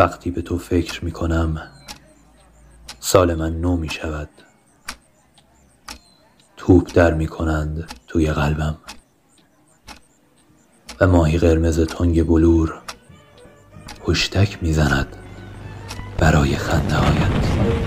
وقتی به تو فکر می کنم سال من نو می شود توپ در می کنند توی قلبم. و ماهی قرمز تنگ بلور پشتک می زند برای خنده هایت.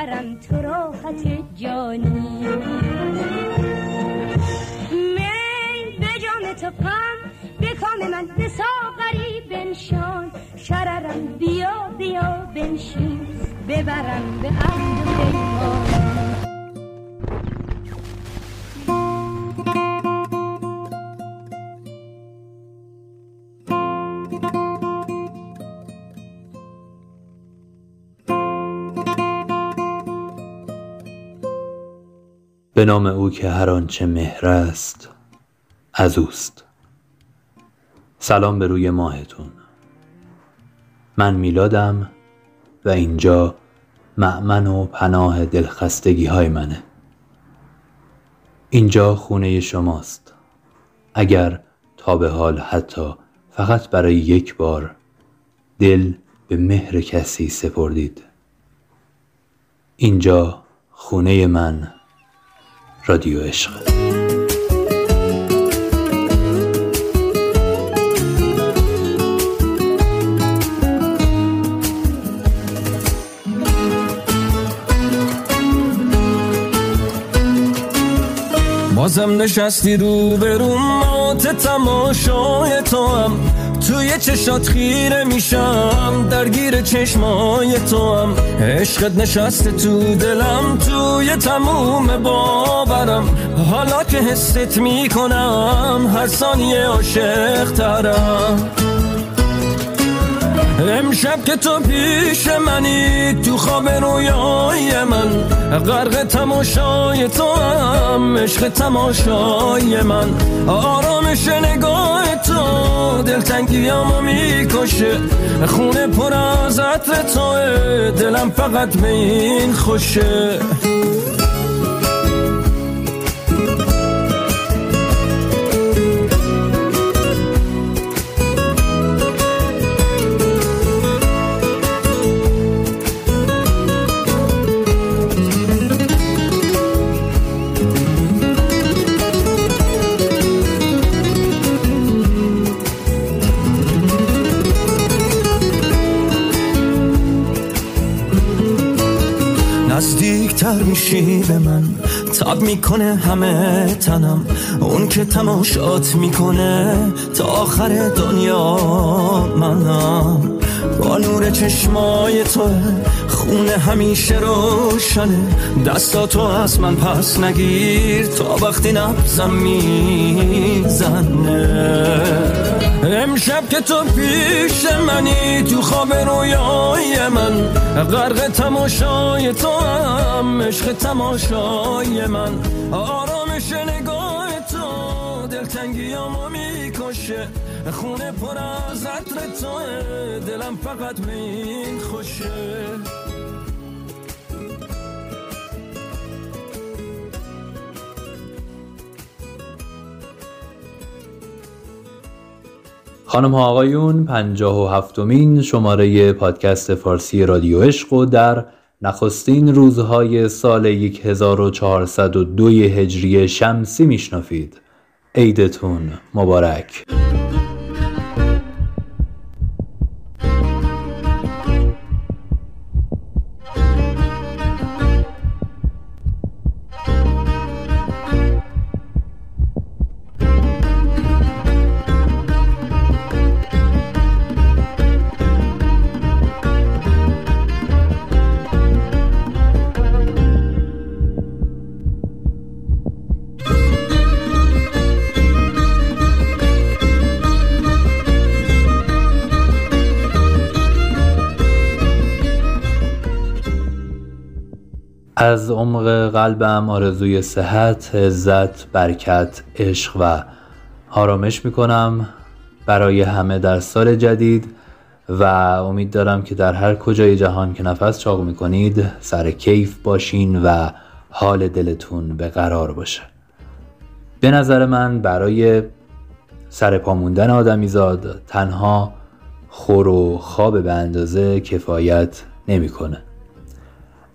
خبرم تو راحت جانی. می به جام تو قم به کام من به ساغری بنشان. شررم بیا بیا بنشین ببرم به عهد پیمان. به نام او که هر آنچه مهر است از اوست. سلام به روی ماهتون. من میلادم و اینجا مأمن و پناه دلخستگی های منه. اینجا خونه شماست. اگر تا به حال حتی فقط برای یک بار دل به مهر کسی سپردید. اینجا خونه من رادیو عشق. بازم نشستی رو به رو مات تماشای تو هم توی چشات خیره میشم درگیر چشمای تو هم عشقت نشسته تو دلم توی تموم باورم. حالا که حست می‌کنم هر ثانیه عاشق ترم امشب که تو پیش منی تو خواب رویای من. غرق تماشای تو هم عشق تماشای من. آرامش نگاه تو دلتنگیامو می‌کشه. خونه پر از عطر توه دلم فقط به این خوشه. نزدیکتر میشی به من. تاب می‌کنه همه تنم. اون که تماشات می‌کنه تا آخر دنیا منم. با نور چشمای تو خونه همیشه روشنه. دستاتو از من پس نگیر. تا وقتی نبزم می‌زنه. امشب که تو پیش منی تو خواب رویای من غرق تماشای تو هم. عشق تماشای من. آرامش نگاه تو دلتنگیامو می‌کشه. خونه پر از عطر تو دلم فقط به خوشه خانم ها آقایون پنجاه و هفتمین شماره پادکست فارسی رادیو عشق و در نخستین روزهای سال 1402 هجری شمسی میشنفید عیدتون مبارک. عمق قلبم آرزوی صحت، عزت، برکت، عشق و آرامش می‌کنم برای همه در سال جدید و امید دارم که در هر کجای جهان که نفس چاق می‌کنید سر کیف باشین و حال دلتون به قرار باشه به نظر من برای سر پا موندن آدمیزاد تنها خور و خواب به اندازه کفایت نمی‌کنه.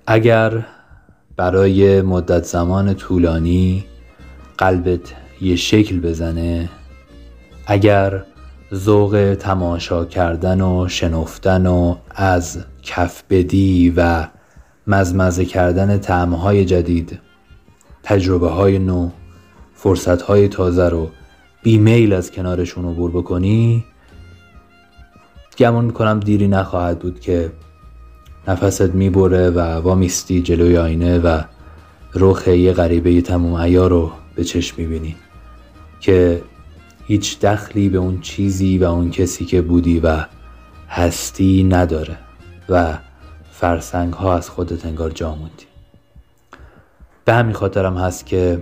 اگر برای مدت زمان طولانی قلبت یه شکل بزنه. اگر ذوق تماشا کردن و شنفتن و از کف بدی و مزمزه کردن تعمهای جدید تجربه های نو فرصت های تازه رو بیمیل از کنارشون عبور بکنی گمون می‌کنم دیری نخواهد بود که نفست می‌بره و وامیستی جلوی آینه و رخ یه غریبه تموم عیار رو به چشم می‌بینی که هیچ دخلی به اون چیزی و اون کسی که بودی و هستی نداره و فرسنگ ها از خودت انگار جا موندی. به همین خاطرم هست که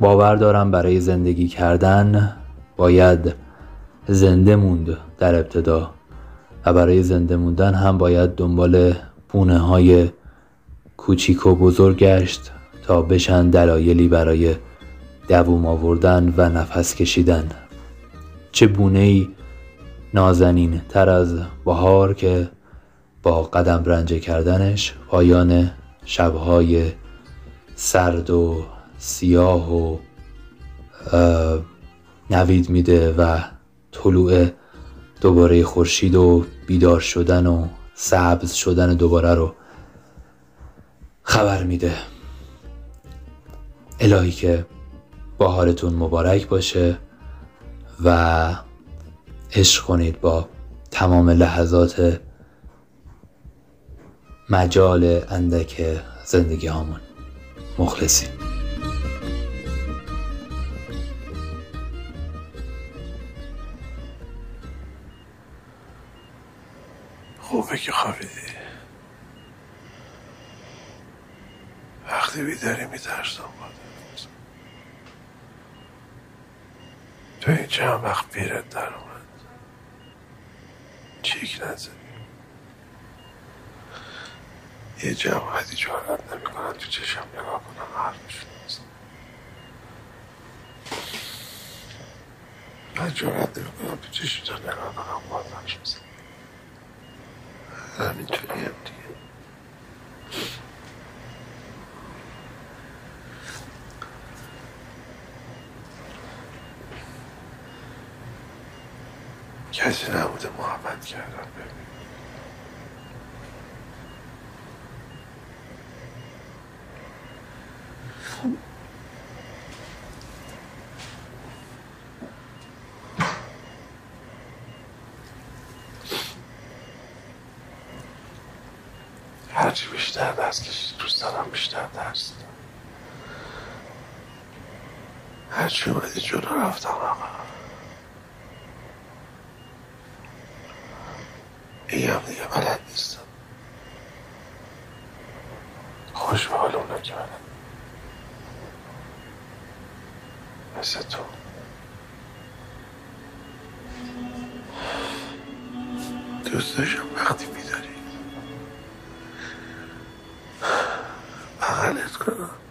باور دارم برای زندگی کردن باید زنده موند در ابتدا و برای زنده موندن هم باید دنبال پونه های کوچیک و بزرگ گشت تا بشن دلایلی برای دووم آوردن و نفس کشیدن. چه بونه ای نازنین تر از بهار که با قدم رنجه کردنش پایان شبهای سرد و سیاه و نوید میده و طلوع دوباره خورشید و بیدار شدن و سبز شدن دوباره رو خبر میده. الهی که بهارتون مبارک باشه و عشق کنید با تمام لحظات مجال اندک زندگی هامون. مخلصیم. خوبه که خوابیدی وقتی بیداری میترسم تو این چند وقت بیرت در اومد. چیک نزدی. یه جماعتی جارت نمی‌کنن تو چشم نگاه کنن حرفشون من جارت نمی‌کنم تو چشم نگاه کنم بازنش بزن همینطوری هم دیگه. کسی نبوده محبت کردن ببین هرچی بیشتر دست کشید دوست دارم بیشتر درس هرچی اومدی جلو رفتم آقا. هم دیگه بلد نیستم. خوش به حال اونا که بلد. مثل تو. دوست داشتم وقتی میداری 그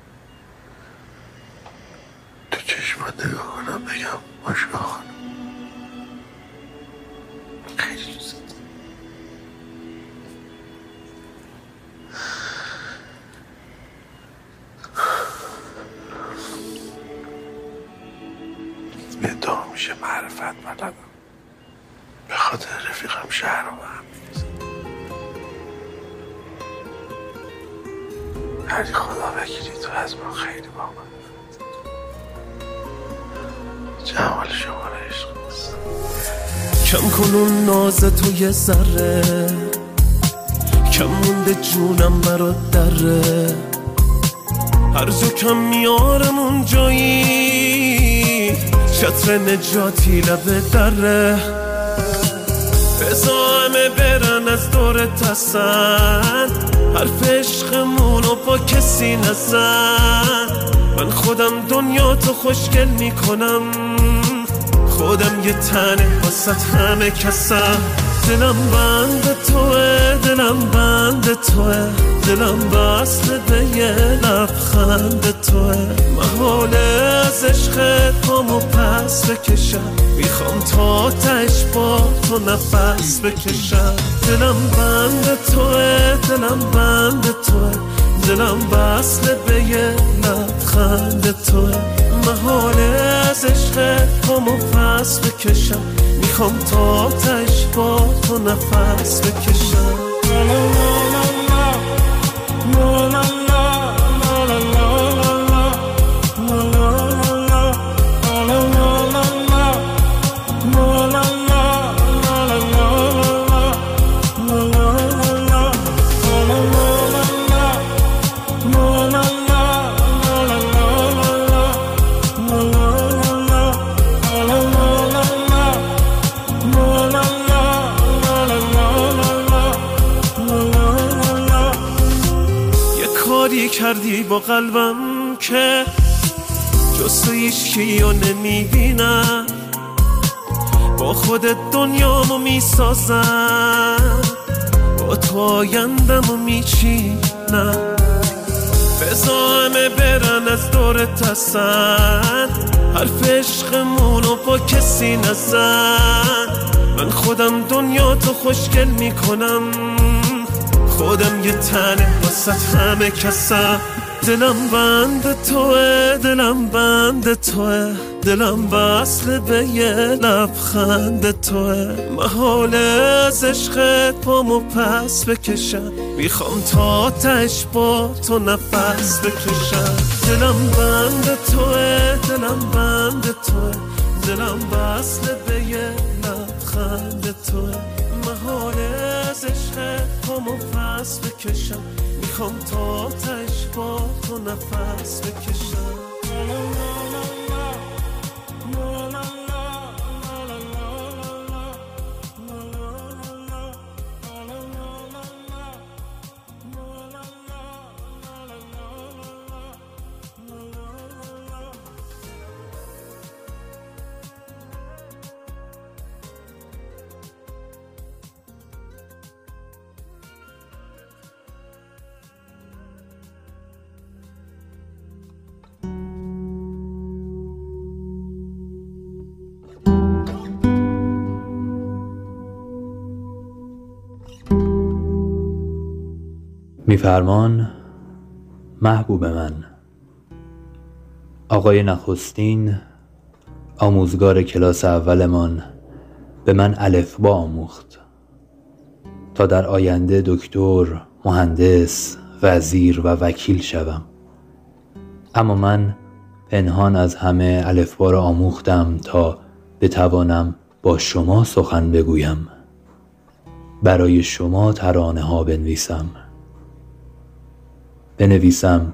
یه ذره. کم مونده جونم برا دره. هر جا کم میارم اون جایی چتر نجاتی لبه دره. بزا همه برن از دور تسن حرف عشقمون و با کسی نزن. من خودم دنیا تو خوشگل می‌کنم. خودم یه تنه واسط همه کسم. دلم بند توه دلم بند توه. دلم وصل به یه لبخند توه. محال از عشق پامو پس بکشم. می‌خوام تا تش با تو نفس بکشم. دلم بند توه دلم بند توه. دلم وصل به یه لبخند توه. محال از عشق پامو پس بکشم. می‌خوام تا تش با تو نفس بکشم. کردی با قلبم که جز تو رو نمی‌بینم. با خودت دنیامو می‌سازم. با تو آیندمو میچینم. بزا همه برن از دورت هستن حرف عشقمونو با کسی نزن. من خودم دنیا تو خوشگل می‌کنم. خودم یه تنه وسط همه کسم. دلم بند توه دلم بند توه. دلم وصل به یه لبخند توه. محال از عشقت پامو پس بکشم. می‌خوام تا تش با تو نفس بکشم. دلم بند توه دلم بند توه. دلم وصل به یه لبخند توه. محال از عشق پامو پس بکشم. می‌خوام تا تش با تو نفس بکشم. میفرمان محبوب من. آقای نخستین آموزگار کلاس اولمان به من الفبا آموخت. تا در آینده دکتر، مهندس، وزیر و وکیل شوم. اما من پنهان از همه الفبا را آموختم تا بتوانم با شما سخن بگویم. برای شما ترانه ها بنویسم. بنویسم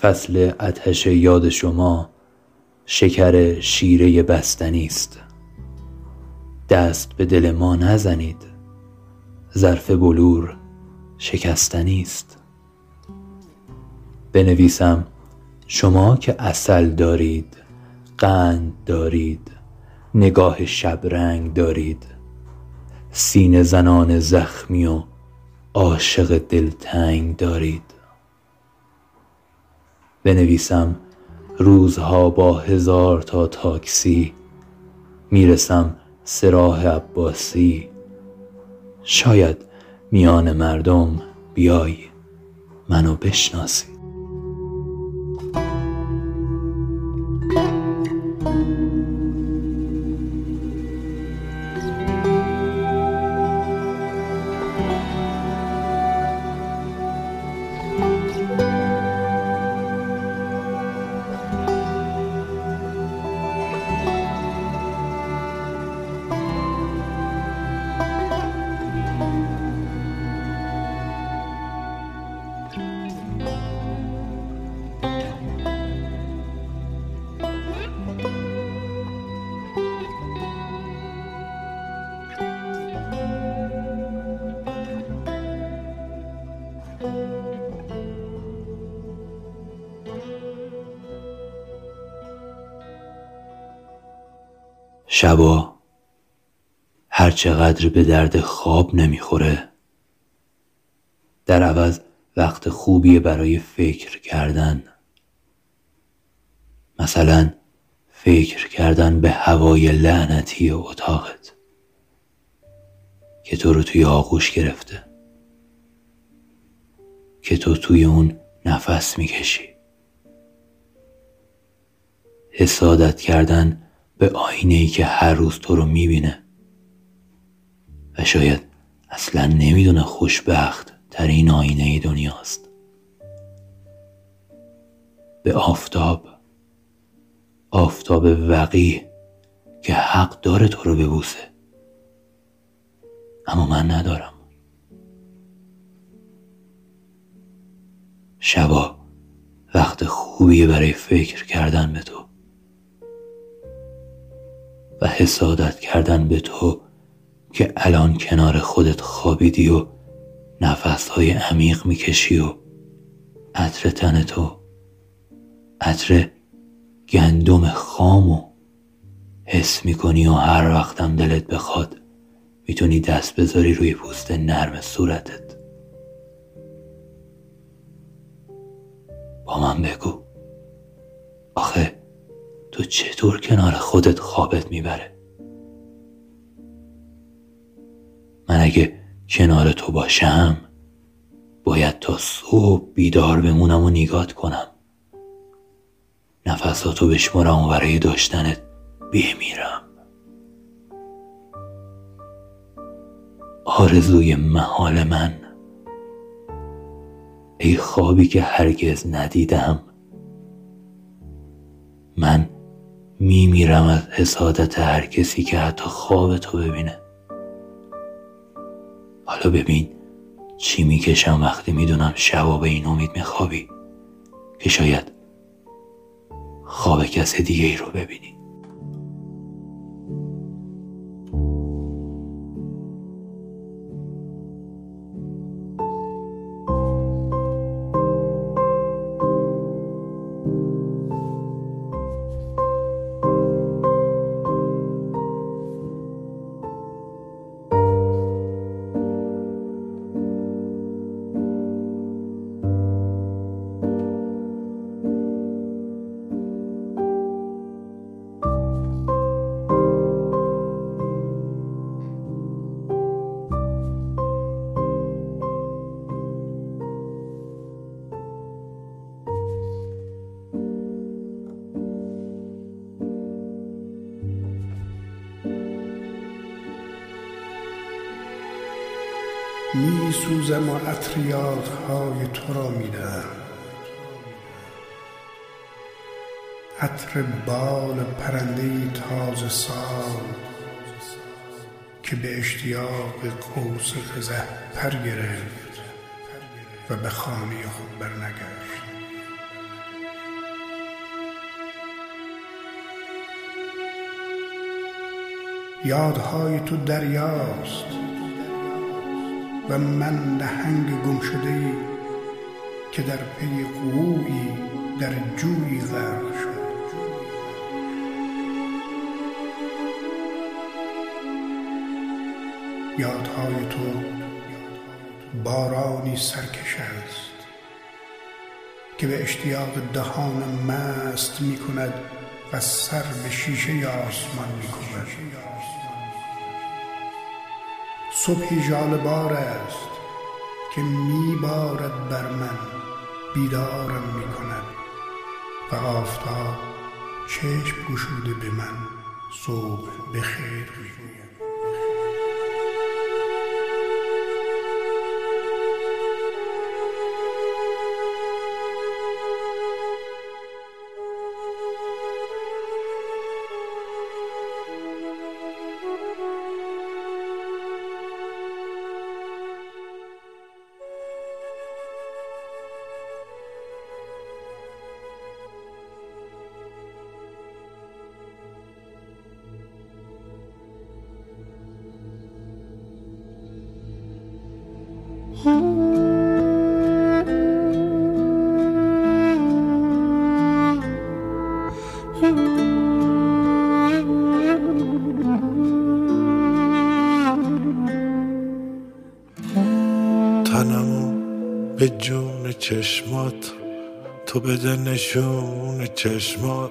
فصل اتش یاد شما شکر شیره بستنی است. دست به دل ما نزنید ظرف بلور شکستنی است. بنویسم شما که اصل دارید قند دارید نگاه شبرنگ دارید سینه زنان زخمی و عاشق دلتنگ دارید. بنویسم روزها با هزار تا تاکسی. می‌رسم سراح عباسی. شاید میان مردم بیای منو بشناسی. چقدر به درد خواب نمی‌خوره. در عوض وقت خوبی برای فکر کردن. مثلا فکر کردن به هوای لعنتی اتاقت که تو رو توی آغوش گرفته. که تو توی اون نفس می‌کشی. حسادت کردن به آینه ای که هر روز تو رو می‌بینه. و شاید اصلا نمی‌دونه خوشبخت ترین آینه دنیاست. به آفتاب آفتاب وقی که حق داره تو رو ببوسه. اما من ندارم. شبا وقت خوبیه برای فکر کردن به تو. و حسادت کردن به تو که الان کنار خودت خوابیدی و نفسهای عمیق می‌کشی و عطر تن تو عطر گندم خامو حس می‌کنی و هر وقتم دلت بخواد می‌تونی دست بذاری روی پوست نرم صورتت. با من بگو آخه تو چطور کنار خودت خوابت می‌بره؟ من اگه کنار تو باشم باید تا صبح بیدار بمونم و نگات کنم. نفساتو بشمارم و برای داشتنت بمیرم. آرزوی محال من ای خوابی که هرگز ندیدم. من میمیرم از حسادت هر کسی که حتی خواب تو ببینه. حالا ببین چی می‌کشم وقتی می‌دونم شبا به این امید میخوابی. که شاید خواب کس دیگه ای رو ببینی. سوزم و عطریات های تو را میدم عطر بال پرنده تازه سال که به اشتیاق قوس قزه پر گرفت و به خانه خود برنگشت. یادهای تو دریاست. و من نهنگ گم شده ای که در پی قوی در جوی غرق شد. یادهای تو بارانی سرکش است که به اشتیاق دهان مست می کند و سر به شیشه آسمان می کند صبحی جالبار است که میبارد بر من بیدارم می‌کند و آفتاب چشم گشوده به من صبح بخیر تنمو به جون چشمات تو بده نشون چشمات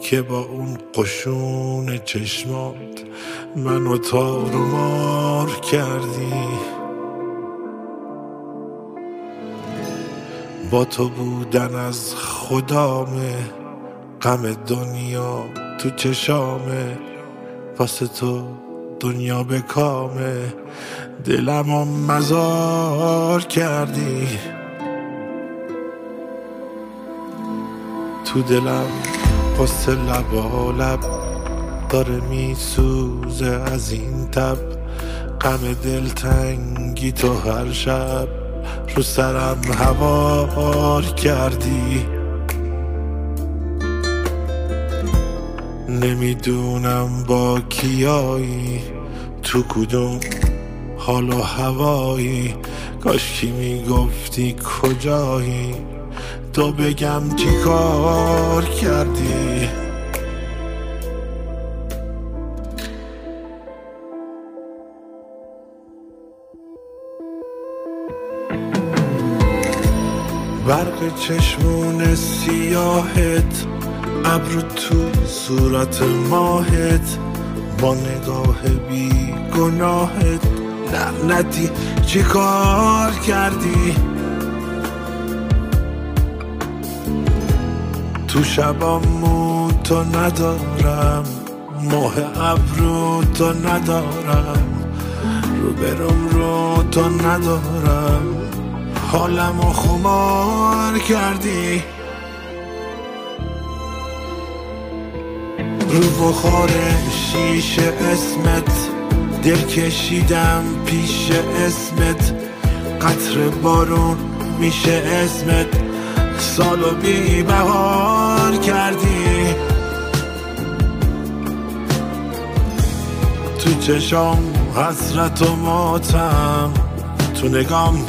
که با اون قشون چشمات. منو تار و مار کردی. با تو بودن از خدامه غم دنیا تو چشامه واسه تو دنیا به کامه دلم و مزار کردی. تو دلم قصه لبا لب داره میسوزه. از این تب غم دلتنگی تو هر شب رو سرم هوار کردی. نمی‌دونم با کیایی تو کدوم حال و هوایی. کاش کی می‌گفتی کجایی؟ تو بگم چی کار کردی. برق چشمون سیاهت ابرو تو صورت ماهت با نگاه بی گناهت لعنتی چی کار کردی؟ تو شبامو تو ندارم ماه ابرو تو ندارم رو برم رو تو ندارم. حالمو خمار کردی. رو بخار شیشه اسمت دل کشیدم پیش اسمت. قطر بارون میشه اسمت. سالو بی بهار کردی. تو چشام حسرت و ماتم تو نگام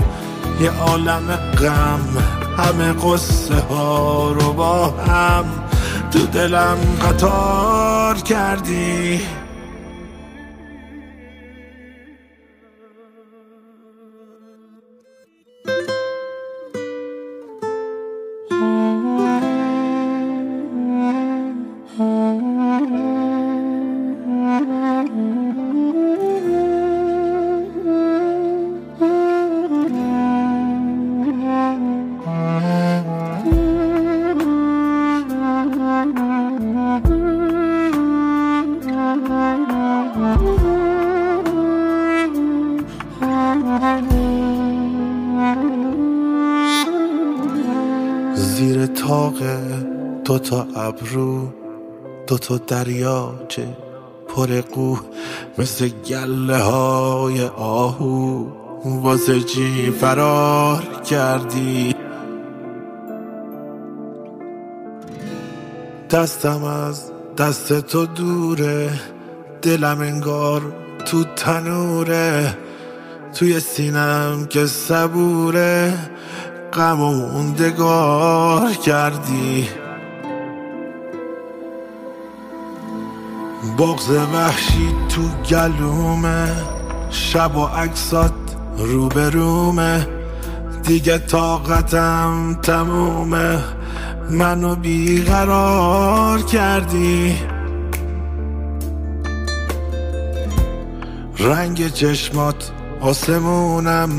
یه عالم غم همه قصه ها رو با هم تو دلم قطار کردی. دوتا دریاچه پر قو مثل گله های آهو. واسه چی فرار کردی؟ دستم از دست تو دوره دلم انگار تو تنوره. توی سینم که صبوره غم و موندگار کردی. بغز وحشی تو گلومه شب و عکسات روبرومه. دیگه طاقتم تمومه. منو بیقرار کردی. رنگ چشمات آسمونم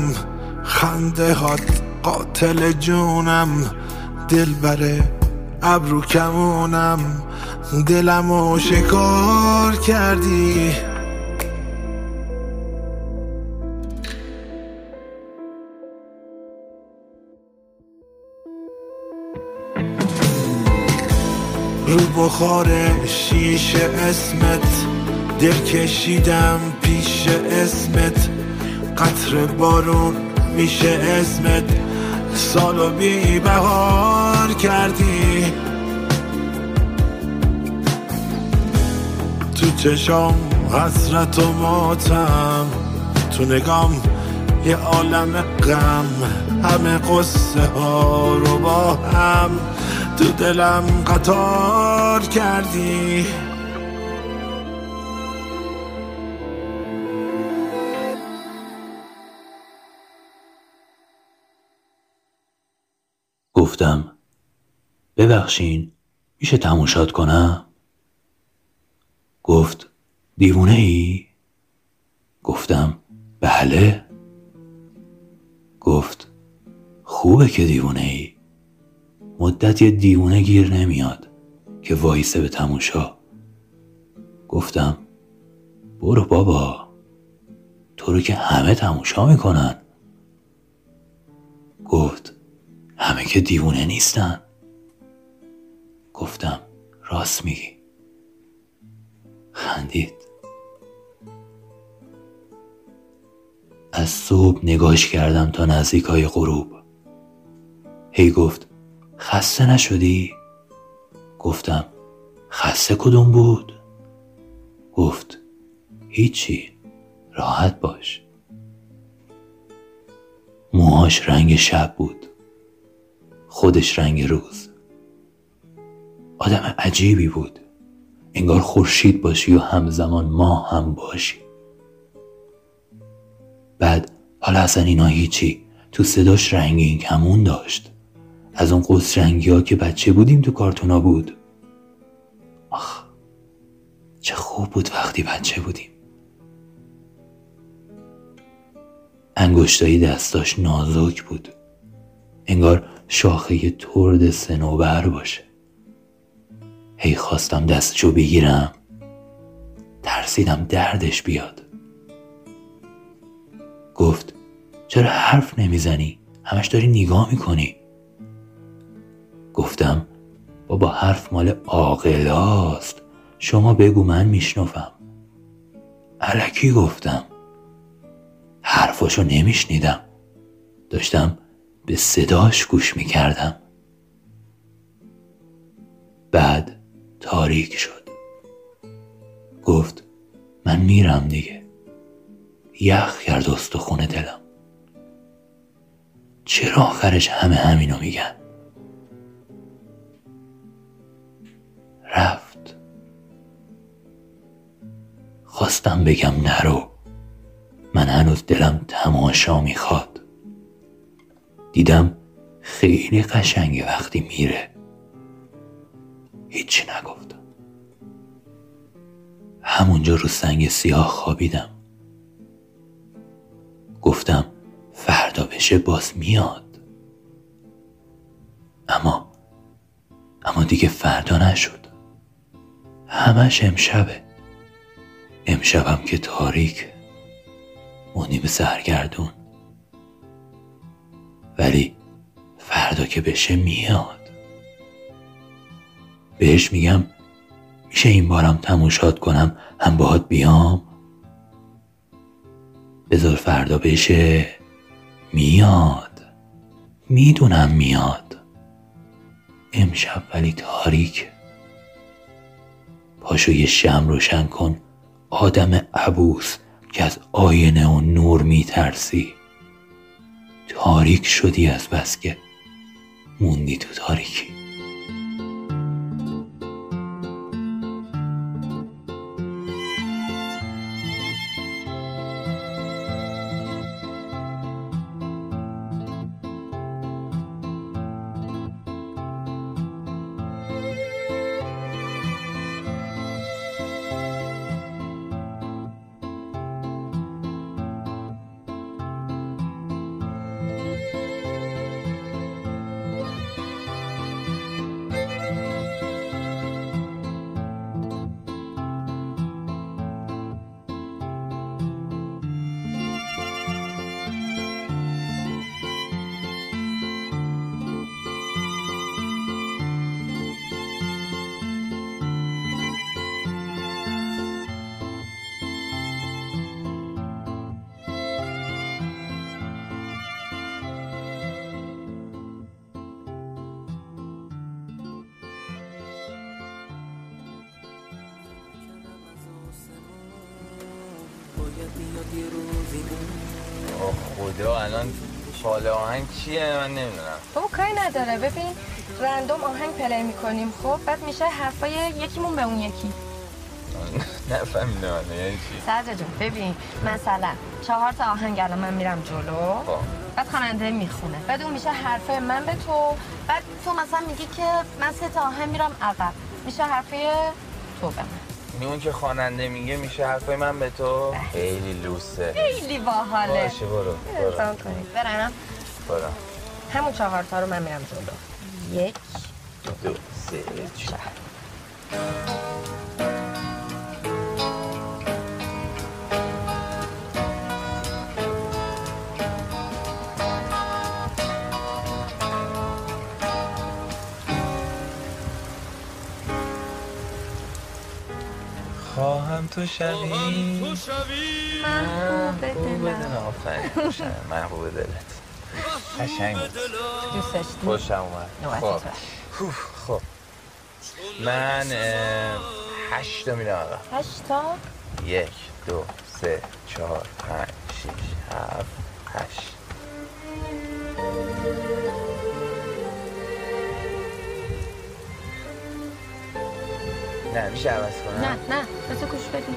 خنده هات قاتل جونم. دل بره ابرو کمونم دلمو شکار کردی. رو بخار شیشه اسمت دل کشیدم پیش اسمت. قطر بارون میشه اسمت. سالو بی بهار کردی. تو چشام حسرت و ماتم. تو نگام یه عالم غم. همه قصه ها رو با هم تو دلم قطار کردی. گفتم ببخشین میشه تموشات کنم؟ گفت دیوونه ای؟ گفتم بله. گفت خوبه که دیوونه ای. مدت یه دیوونه گیر نمیاد که وایسه به تموشا گفتم برو بابا تو رو که همه تموشا می‌کنن. گفت همه که دیوونه نیستن. گفتم راست میگی. خندید. از صبح نگاش کردم تا نزدیک های غروب. هی گفت خسته نشدی؟ گفتم خسته کدوم بود؟ گفت هیچی راحت باش. موهاش رنگ شب بود. خودش رنگ روز. آدم عجیبی بود. انگار خورشید باشی و همزمان ماه هم باشی. بعد حالا اصلا اینا هیچی. تو صداش رنگین کمون داشت. از اون قص رنگی ها که بچه بودیم تو کارتونا بود. آخ چه خوب بود وقتی بچه بودیم. انگشتایی دستاش نازک بود. انگار شاخه ترد سنوبر باشه. هی خواستم دستشو بگیرم. ترسیدم دردش بیاد. گفت چرا حرف نمی‌زنی؟ همش داری نگاه می‌کنی. گفتم بابا حرف مال عاقلاست. شما بگو من میشنفم علکی گفتم. حرفاشو نمیشنیدم. داشتم به صداش گوش می‌کردم. بعد تاریک شد. گفت من میرم دیگه. یخ کرد استخونه دلم. چرا آخرش همه همینو میگن؟ رفت. خواستم بگم نرو. من هنوز دلم تماشا می‌خواد. دیدم خیلی قشنگه وقتی میره. هیچی نگفتم همونجا رو سنگ سیاه خوابیدم. گفتم فردا بشه باز میاد. اما اما دیگه فردا نشد. همش امشبه. امشبم که تاریک. به سرگردون. ولی فردا که بشه میاد. بهش میگم میشه این بارم تموشات کنم هم باهات بیام. بذار فردا بشه میاد. می‌دونم میاد. امشب ولی تاریک. پاشو یه شم روشن کن. آدم عبوس که از آینه و نور میترسی. تاریک شدی از بس که موندی تو تاریکی. می‌کنیم خب بعد میشه حرفای یکیمون به اون یکی. نفهمیدم یعنی چی؟ سرجا جون ببین مثلا چهار تا آهنگ الان من میرم جلو. خب. بعد خواننده می‌خونه. بعد اون میشه حرفه من به تو. بعد تو مثلا میگی که من سه تا آهنگ میرم عقب میشه حرفه تو به من. یعنی اون که خواننده میگه میشه حرفای من به تو؟ خیلی لوسه. خیلی باحاله. باشه برو برو. برم. برو. همون چهار تا رو من میرم جلو. یک دو. چهار خواهم تو شوی محبوب دلم. بدن آفرین. محبوب دلت. قشنگ بود دوست داشتی خوشم اومد. خب. من هشت تا میرم آقا. هشتا یک دو سه چهار پنج شیش هفت هشت. نه میشه عوض کنم؟ نه نه بذار گوش بدی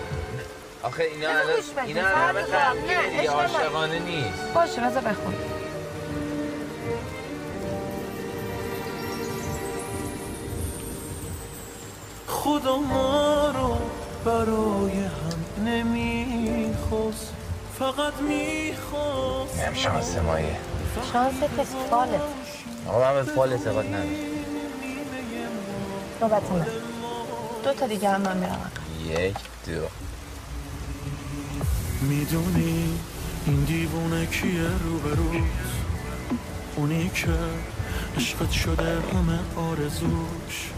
آخه اینا الان. اینا همه نه، دیگه. عاشقانه نیست. باشه بذار بخون خدا ما رو برای هم نمی‌خواست. فقط می‌خواست. هم شانس مایه. شانس کسی فالت آقا من به فال اعتقاد ندارم. نوبت من. دو تا دیگه هم من میرم. یک دو. می‌دونی این دیوونه کیه روبروت؟ اونی که عشقت شده همه آرزوش.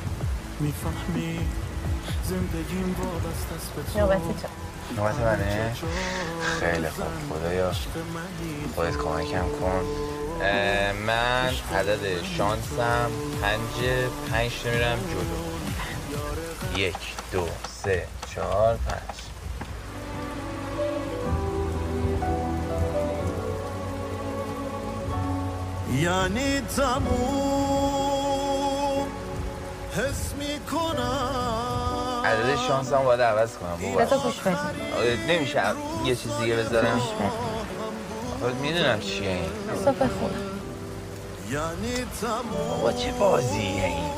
می‌فهمی نوبت تو. نوبت منه. خیلی خوب. خدایا. خودت کمکم کن. من عدد شانسم پنج پنج تا میرم جلو. یک دو سه چهار پنج. یعنی تموم. حس می‌کنم عدد شانسم باید عوض کنم بذار بابا گوش بدی آه، نمیشه. یه چیز دیگه بذارم. گوش بدی آخه می‌دونم چیه این. بذار بخونم. یعنی تموم با چه بازیه این؟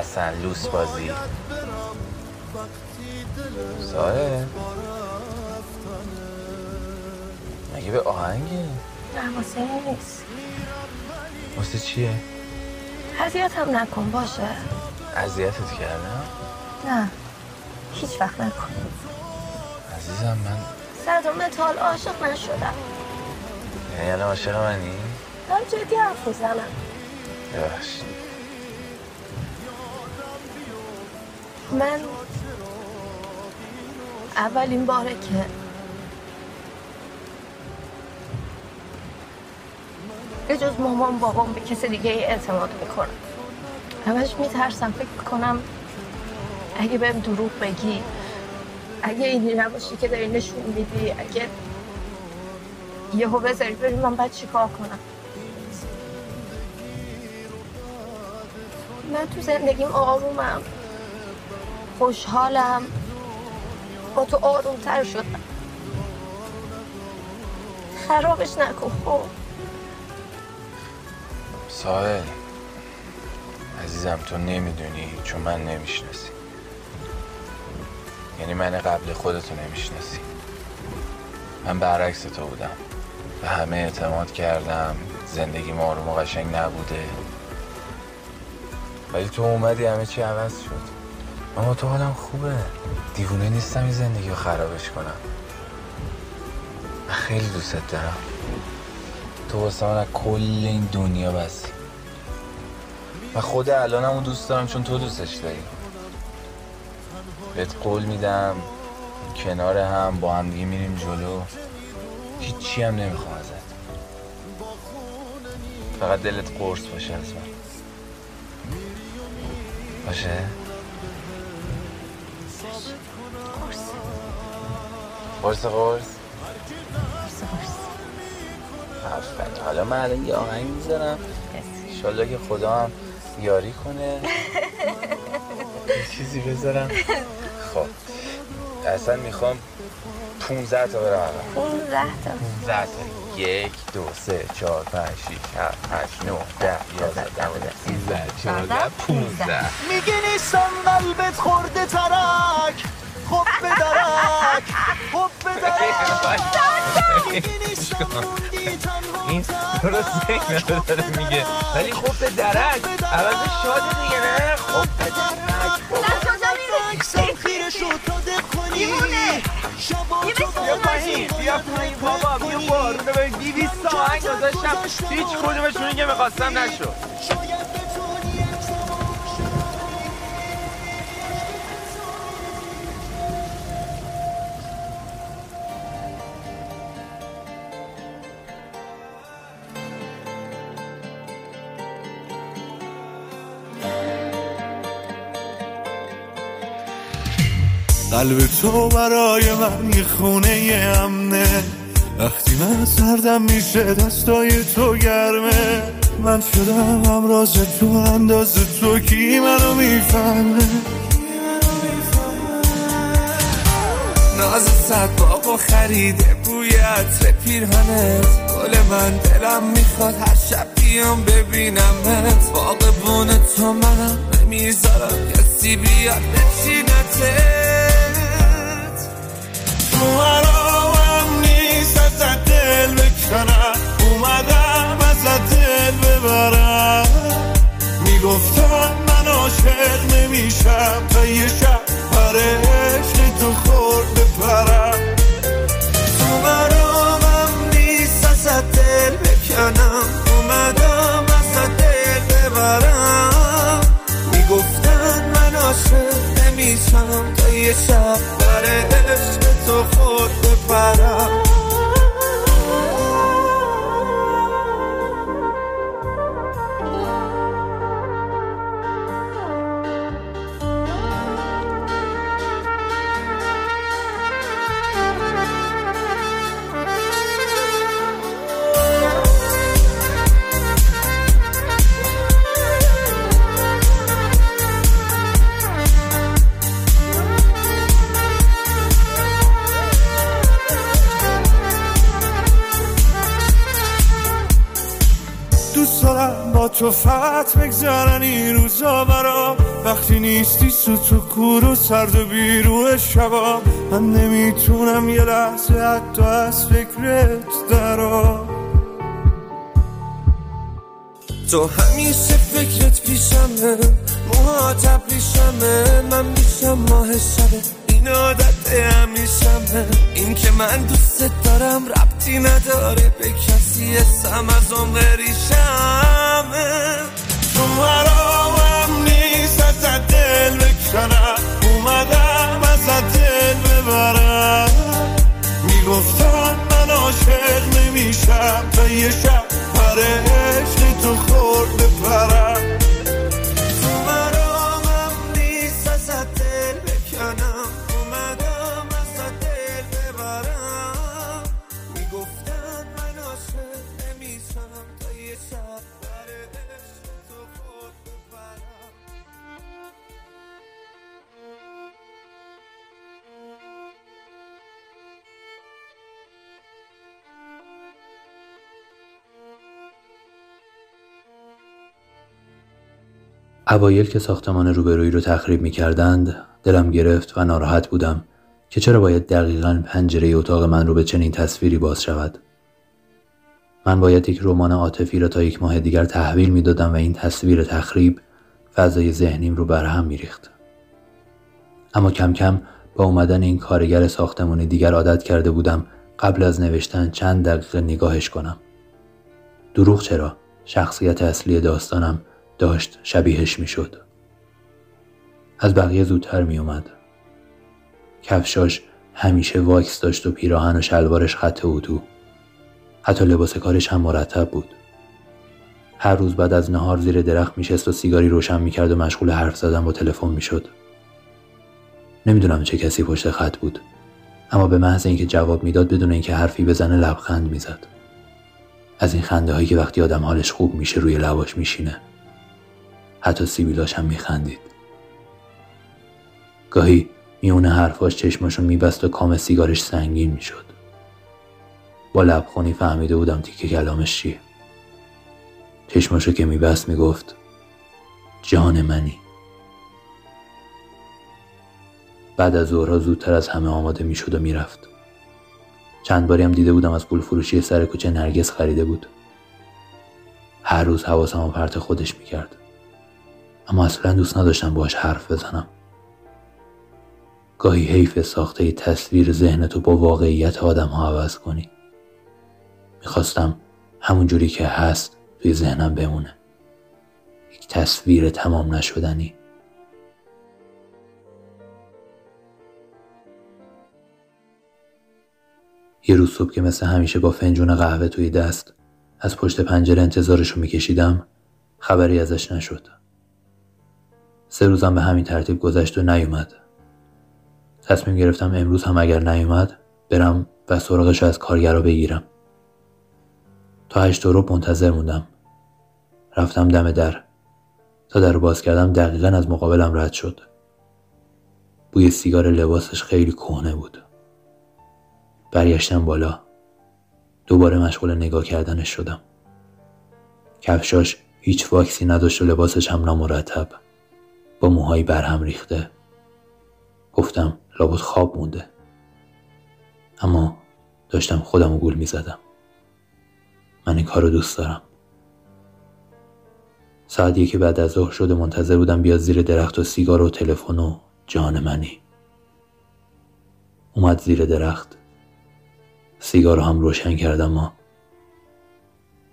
اصلا لوس بازی. ساره مگه به آهنگه؟ نه واسه نیست. واسه چیه؟ اذیت هم نکن باشه. اذیتت کردم؟ نه. هیچ وقت نکن. عزیزم من صد و متال عاشق نشدم. یعنی عاشق منی؟ دارم جدی حرف می‌زنم. ببخشید. من اولین باره که به جز مامان بابام به کسی دیگه اعتماد می‌کنم. همش میترسم فکر می‌کنم اگه بهم دروغ بگی اگه اینی نباشی که داری نشون میدی اگه یهو بذاری بری من باید چیکار کنم؟ من تو زندگیم آرومم خوشحالم با تو آرومتر شدم. خرابش نکن خب؟ عزیزم تو نمی‌دونی چون من نمی‌شناسی یعنی من قبل خودتو نمی‌شناسی. من برعکس تو بودم. به همه اعتماد کردم. زندگی آروم و قشنگ نبوده. ولی تو اومدی همه چی عوض شد. اما تو حالم خوبه. دیوونه نیستم این زندگی رو خرابش کنم. من خیلی دوستت دارم. تو واسه من کل این دنیا بسی. و خود الانم رو دوست دارم چون تو دوستش داری. بهت قول میدم کنار هم با هم دیگه میریم جلو. هیچی هم نمی‌خوام ازت. فقط دلت قرص باشه از من. باشه؟ قرص. قرص آفرین. حالا من الان یه آهنگ می‌ذارم. انشالله که خدا هم یاری کنه. چیزی بذارم. خب اصلا می‌خوام 15 تا برم الان. 15 تا. 15 تا. یک دو سه چهار پنج شیش هفت هشت نه ده یازده دوازده سیزده چهارده پونزده میگی نیستم قلبت خورده ترک. خب به درک. خب به درک. میگی نیستم موندی تنها این درسته اینا داره میگه. ولی خب به درک. عوض شاده دیگه نه؟ خب به درک. میری؟ تا دق کنی. دیوونه. تو بیا پایین. بیا پایین بابا بیا بارون به دیویست تا آهنگ گذاشتم. هیچ کدومشون که می‌خواستم نشد قلب تو برای من یه خونه امنه. وقتی من سردم میشه دستای تو گرمه. من شدم امراض تو انداز تو کی منو می‌فهمه؟ ناز صد باقو خریده بوی عطر پیرهنت گل من دلم می‌خواد هر شب بیام ببینمت باقبون تو منم نمی‌ذارم کسی بیاد بچینتت حرامم نیست ازت دل بکنم. اومدم ازت دل ببرم. می‌گفتن من عاشق نمیشم. تا یه شب پر عشق تو خورد بپرم. مرامم نیست ازت دل بکنم. اومدم ازت دل ببرم. نمیشم تا یه شب پر عشق تو خورد بپرم. تو فت بگذرن این روزا برا. وقتی نیستی سو تو کور و سرد و بیرو شبا. من نمی‌تونم یه لحظه حتی از فکرت درا. تو همیشه فکرت پیشمه موهات ابریشمه من میشم ماه شبه. این عادت همیشمه. این که من دوست دارم ربطی نداره به کسی اسم از اون بریشمه تو مرامم نیست ازت دل بکنم اومدم ازت دل ببرم. می‌گفتن من عاشق نمیشم. تا یه شب پر عشق تو اوایل که ساختمان روبرویی رو تخریب می کردند دلم گرفت و ناراحت بودم که چرا باید دقیقا پنجره اتاق من رو به چنین تصویری باز شود. من باید یک رمان عاطفی را تا یک ماه دیگر تحویل می دادم و این تصویر تخریب فضای ذهنیم رو برهم می ریخت. اما کم کم با اومدن این کارگر ساختمانی دیگر عادت کرده بودم قبل از نوشتن چند دقیقه نگاهش کنم. دروغ چرا؟ شخصیت اصلی داستانم داشت شبیهش می‌شد. از بقیه زودتر می اومد. کفشاش همیشه واکس داشت و پیراهن و شلوارش خط اتو. حتی لباس کارش هم مرتب بود. هر روز بعد از نهار زیر درخت میشست و سیگاری روشن می‌کرد و مشغول حرف زدن با تلفن می‌شد. نمی‌دونم چه کسی پشت خط بود. اما به محض اینکه جواب می‌داد بدون اینکه حرفی بزنه لبخند می‌زد. از این خنده هایی که وقتی آدم حالش خوب میشه روی لباش میشینه. حتی سیبیلاش هم میخندید. گاهی میونه حرفاش چشماشو میبست و کام سیگارش سنگین می‌شد. با لبخونی فهمیده بودم تیکه کلامش چیه. چشماشو که میبست می‌گفت جان منی. بعد از ظهرها زودتر از همه آماده می‌شد و می‌رفت. چند باری هم دیده بودم از پول فروشی سر کوچه نرگس خریده بود. هر روز حواسم پرت خودش می‌کرد. اما اصلا دوست نداشتم باش حرف بزنم. گاهی حیف ساخته تصویر ذهنتو با واقعیت آدم ها عوض کنی. می‌خواستم همون جوری که هست توی ذهنم بمونه. یک تصویر تمام نشدنی. یه روز صبح که مثل همیشه با فنجون قهوه توی دست از پشت پنجره انتظارشو میکشیدم خبری ازش نشد. سه روزم به همین ترتیب گذشت و نیومد. تصمیم گرفتم امروز هم اگر نیومد برم و سراغش از کارگرا بگیرم. تا هشت رو منتظر موندم. رفتم دم در. تا در باز کردم دقیقا از مقابلم رد شد. بوی سیگار لباسش خیلی کهنه بود. برگشتم بالا. دوباره مشغول نگاه کردنش شدم. کفشاش هیچ واکسی نداشت و لباسش هم نامرتب. با موهایی برهم ریخته. گفتم لابد خواب مونده. اما داشتم خودم گول می زدم. من این کار دوست دارم. ساعت که بعد از ظهر شده منتظر بودم بیاد زیر درخت و سیگار و تلفن و جان منی. اومد زیر درخت. سیگار رو هم روشن کردم اما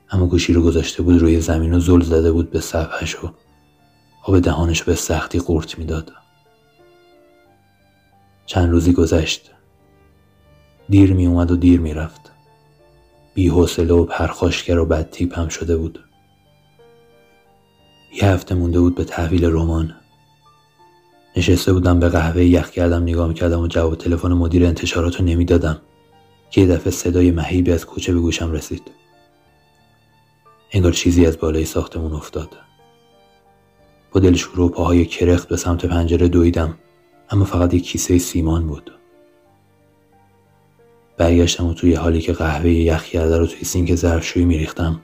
اما گوشی رو گذاشته بود روی زمین و زل زده بود به صفحش و آب دهانش به سختی قورت می‌داد. چند روزی گذشت. دیر می اومد و دیر می رفت بی حوصله و پرخاشگر و بد تیپ هم شده بود. یه هفته مونده بود به تحویل رمان. نشسته بودم به قهوه یخ کردم نگاه کردم و جواب تلفن مدیر انتشارات رو نمی‌دادم. که یه دفعه صدای مهیبی از کوچه به گوشم رسید. انگار چیزی از بالای ساختمون افتاد. با و پاهای کرخت به سمت پنجره دویدم اما فقط یک کیسه سیمان بود. برگشتم و توی حالی که قهوه یخ کرده رو توی سینک ظرفشویی میریختم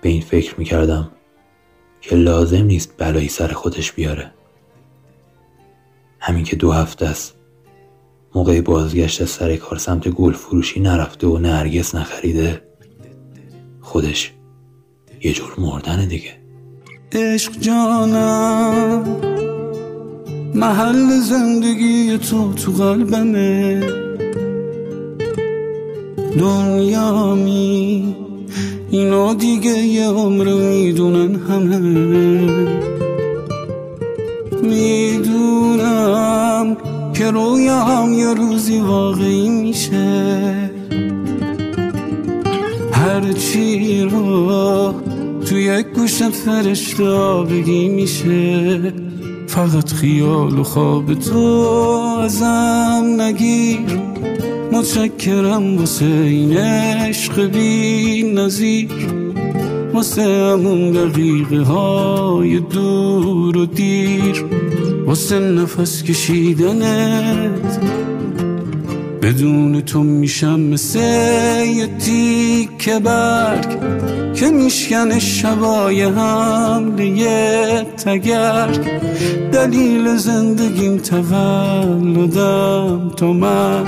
به این فکر می‌کردم که لازم نیست بلایی سر خودش بیاره. همین که دو هفته است موقع بازگشت از سر کار سمت گل فروشی نرفته و نرگس نخریده خودش یه جور مردن دیگه. عشق جانم. محل زندگی تو تو قلبمه. دنیا می اینا دیگه یه عمر می‌دونن همه. می‌دونم که رویام یه روزی واقعی میشه. هرچی رو توی یک گوشت فرشته بگی میشه. فقط خیال و خواب تو ازم نگیر. متشکرم واسه این عشق بی نظیر. واسه همون دقیقه های دور و دیر. واسه نفس کشیدنت. بدون تو میشم مثل یه تیک برگ. که میشکن شبای حمله یه تگرگ دلیل زندگیم تولدم تو مرگ.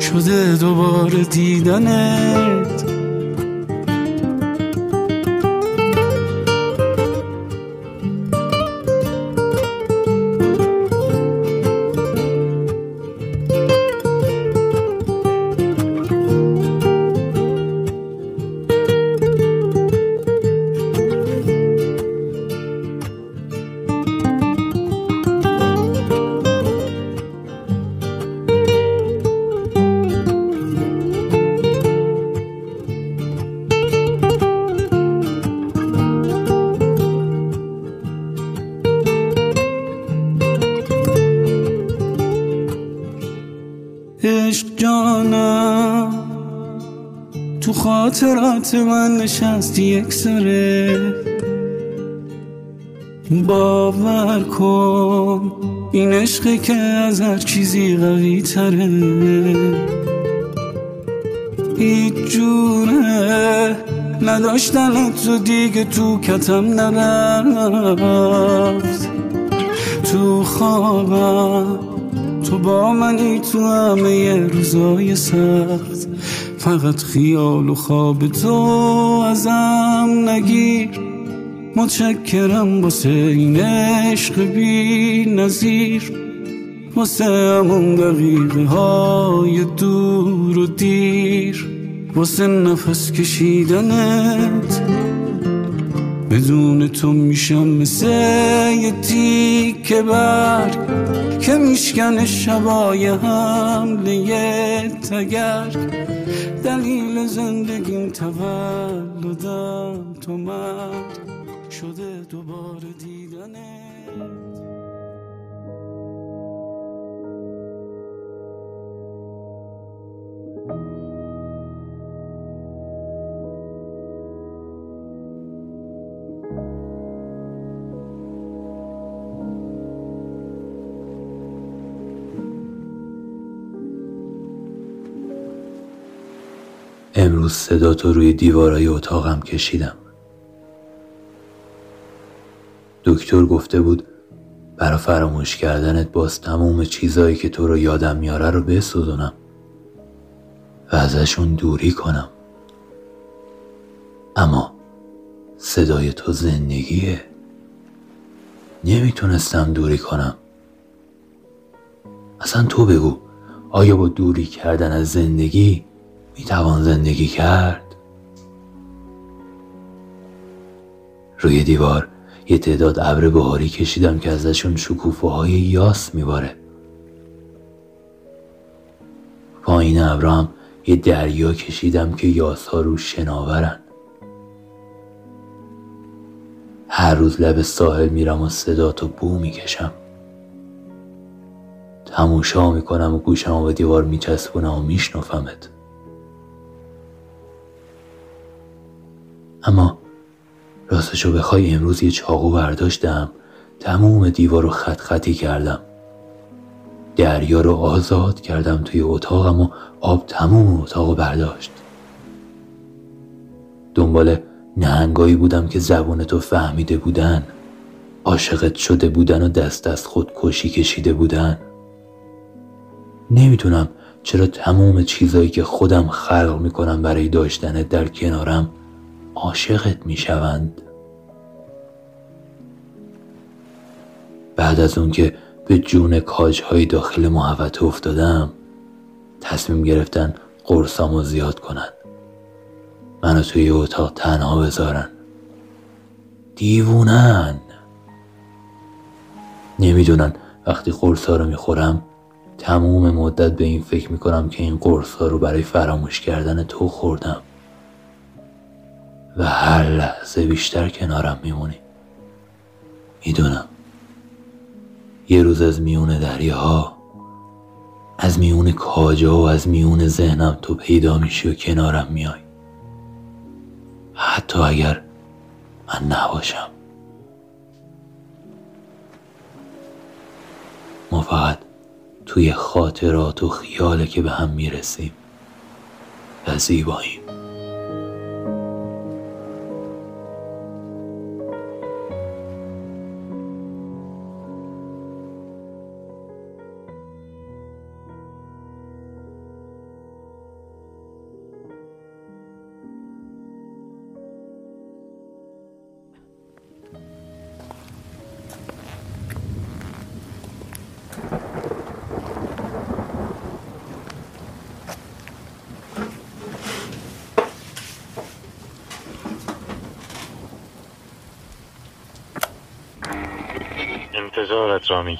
شده دوباره دیدنت خاطرات من نشستی یک سره. باور کن این عشقی که از هر چیزی قوی تره هیچ جوره نداشتن تو دیگه تو کتم نرفت. تو خوابم تو با منی تو همه روزای سخت. فقط خیال و خواب تو ازم نگیر. متشکرم واسه این عشق بی نظیر. واسه همون دقیقه های دور و دیر. واسه نفس کشیدنت بدون تو میشم مثل یه تیک برگ که میشکن شبای حمله تگرگ دلیل زندگیم تولدم تو مرد شده دوباره دیدنت. امروز صدا تو روی دیوارای اتاقم کشیدم. دکتر گفته بود برا فراموش کردنت باز تموم چیزایی که تو رو یادم میاره رو بسوزونم و ازشون دوری کنم. اما صدای تو زندگیه. نمی‌تونستم دوری کنم. اصلا تو بگو آیا با دوری کردن از زندگی می‌توان زندگی کرد؟ روی دیوار یه تعداد ابر بهاری کشیدم که ازشون شکوفه های یاس میباره. پایین ابرام یه دریا کشیدم که یاس ها رو شناورن. هر روز لب ساحل میرم و صدا تو بو می‌کشم. تموشا می‌کنم و گوشم و به دیوار میچسبونم و میشنفمت اما راستشو بخوای امروز یه چاقو برداشتم تموم دیوار رو خط خطی کردم. دریا رو آزاد کردم توی اتاقم و آب تموم اتاق برداشت. دنبال نهنگایی بودم که زبون تو فهمیده بودن عاشقت شده بودن و دست از خود کشی کشیده بودن. نمی‌تونم چرا تموم چیزایی که خودم خلق می‌کنم برای داشتنت در کنارم عاشقت می‌شوند. بعد از اون که به جون کاجهای داخل محوطه افتادم تصمیم گرفتن قرصامو زیاد کنن. منو توی اتاق تنها بذارن. دیوونن. نمی‌دونن وقتی قرصا رو می‌خورم تموم مدت به این فکر می‌کنم که این قرصا رو برای فراموش کردن تو خوردم. و هر لحظه بیشتر کنارم میمونی. می‌دونم. یه روز از میون دریاها از میون کاجا و از میون ذهنم تو پیدا میشی و کنارم میای. حتی اگر من نباشم. ما فقط توی خاطرات و خیاله که به هم می‌رسیم و زیباییم.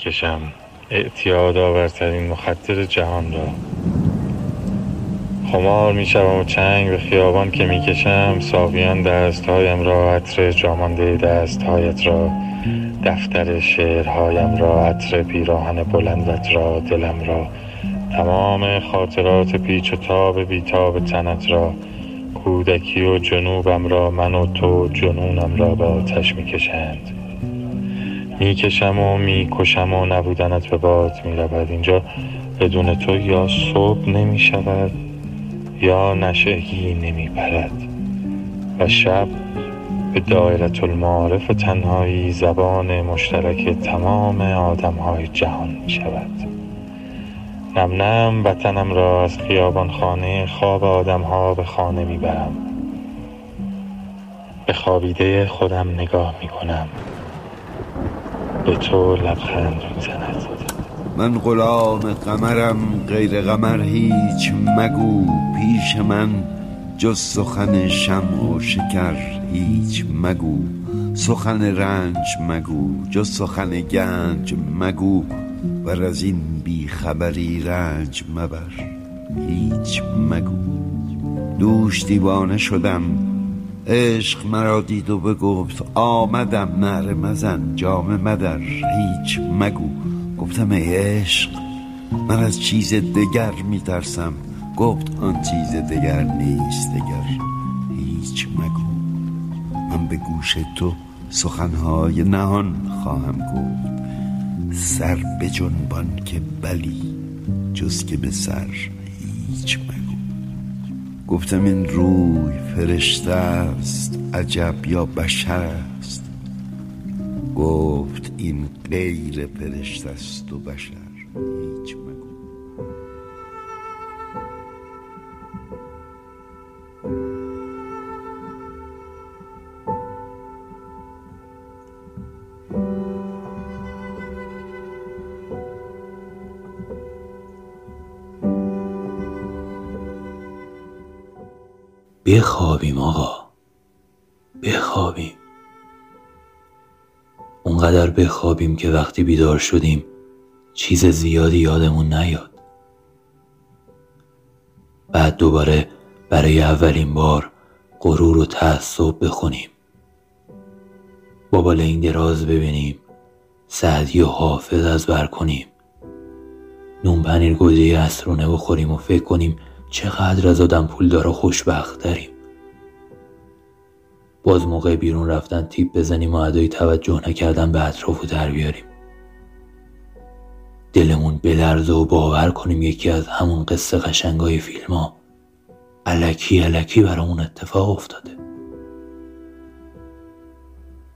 انتظارت را می کشم. اعتیاد آورترین مخدر جهان را. خمار می شوم و چنگ به خیابان که می کشم ساقیان دستهایم را عطر جامانده دستهایت را. دفتر شعرهایم را عطر پیراهن بلندت را دلم را. تمام خاطرات پیچ و تاب بیتاب تنت را. کودکی و جنوبم را من و تو جنونم را به آتش می کشند می‌کشم و می‌کشم و نبودنت به باد می‌رود. اینجا بدون تو یا صبح نمی شود یا نشگی نمی پرد و شب به دایرة المعارف تنهایی زبان مشترک تمام آدمهای جهان می شود نم نم وطنم را از خیابان خانه خواب آدمها به خانه می برم به خوابیده خودم نگاه می کنم به تو لبخند می زند من غلام قمرم غیر قمر هیچ مگو پیش من جز سخن شمع و شکر هیچ مگو. سخن رنج مگو جز سخن گنج مگو. ور از این بیخبری رنج مبر هیچ مگو. دوش دیوانه شدم عشق مرا دید و بگفت آمدم نعره مزن جام مدر هیچ مگو. گفتم ای عشق من از چیز دگر میترسم. گفت آن چیز دگر نیست دگر هیچ مگو. من به گوش تو سخنهای نهان خواهم گفت. سر به جنبان که بلی جز که به سر هیچ مگو. گفتم این روی فرشته است عجب یا بشر است. گفت این غیر فرشته است و بشر هیچ مگو. بخوابیم آقا. بخوابیم. اونقدر بخوابیم که وقتی بیدار شدیم چیز زیادی یادمون نیاد. بعد دوباره برای اولین بار غرور و تعصب بخونیم. با این دراز ببینیم سعدی و حافظ از بر کنیم. نون پنیر گوجه اسرونه بخوریم و فکر کنیم چقدر از آدم پول داره خوشبخت داریم باز موقع بیرون رفتن تیپ بزنیم و ادای توجه نکردن به اطراف و در بیاریم. دلمون بلرزه و باور کنیم یکی از همون قصه قشنگای فیلم ها علکی علکی برامون اتفاق افتاده.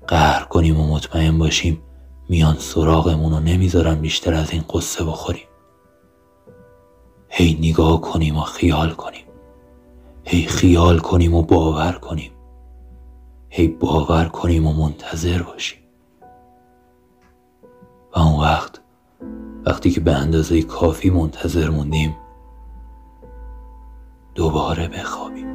قهر کنیم و مطمئن باشیم میان سراغمون رو نمی‌ذارن بیشتر از این قصه بخوریم. هی نگاه کنیم و خیال کنیم. هی خیال کنیم و باور کنیم. هی باور کنیم و منتظر باشیم. و اون وقت وقتی که به اندازه کافی منتظر موندیم دوباره بخوابیم.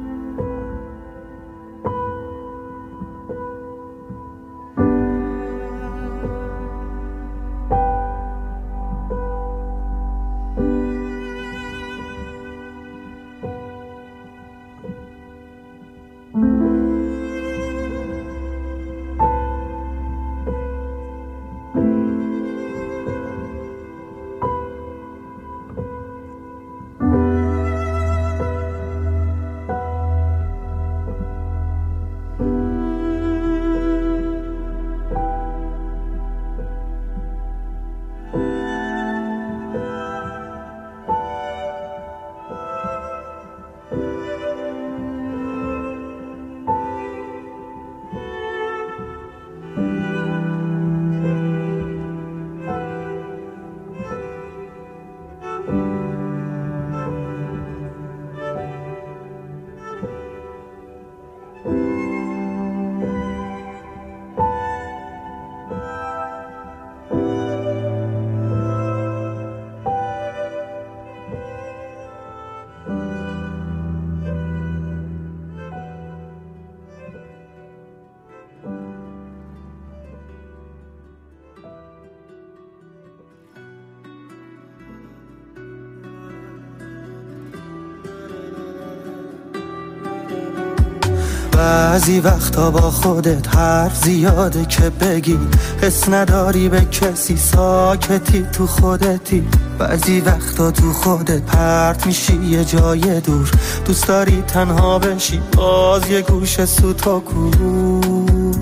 بعضی وقتا با خودت حرف زیاده که بگی حس نداری به کسی ساکتی تو خودتی. بعضی وقتا تو خودت پرت میشی یه جای دور. دوست داری تنها بشی باز یه گوش سوتا کور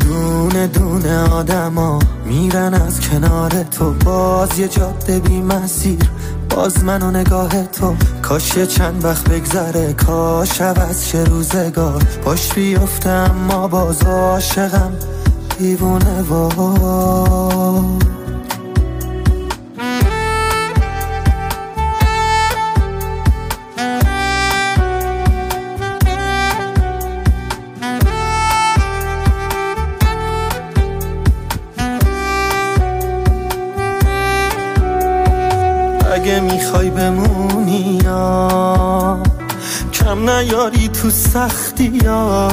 دونه دونه آدما میرن از کنار تو باز یه جاده بی مسیر باز من و نگاه تو. کاش یه چند وقت بگذره. کاش عوض چه روزگار. پاش بیفته اما باز عاشقم. دیوونه وار تو سختی یا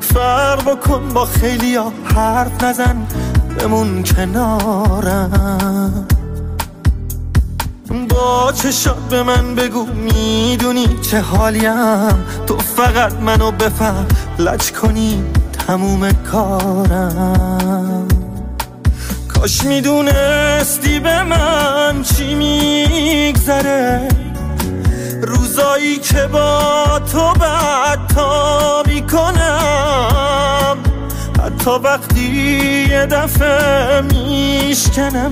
فرق بکن با خیلی ها حرف نزن بمون کنارم. با چشات به من بگو می‌دونی چه حالیم؟ تو فقط منو بفهم لج کنی تموم کارم. کاش می‌دونستی به من چی میگذره. روزایی که با تو بعد تا کنم حتی وقتی یه دفعه میشکنمت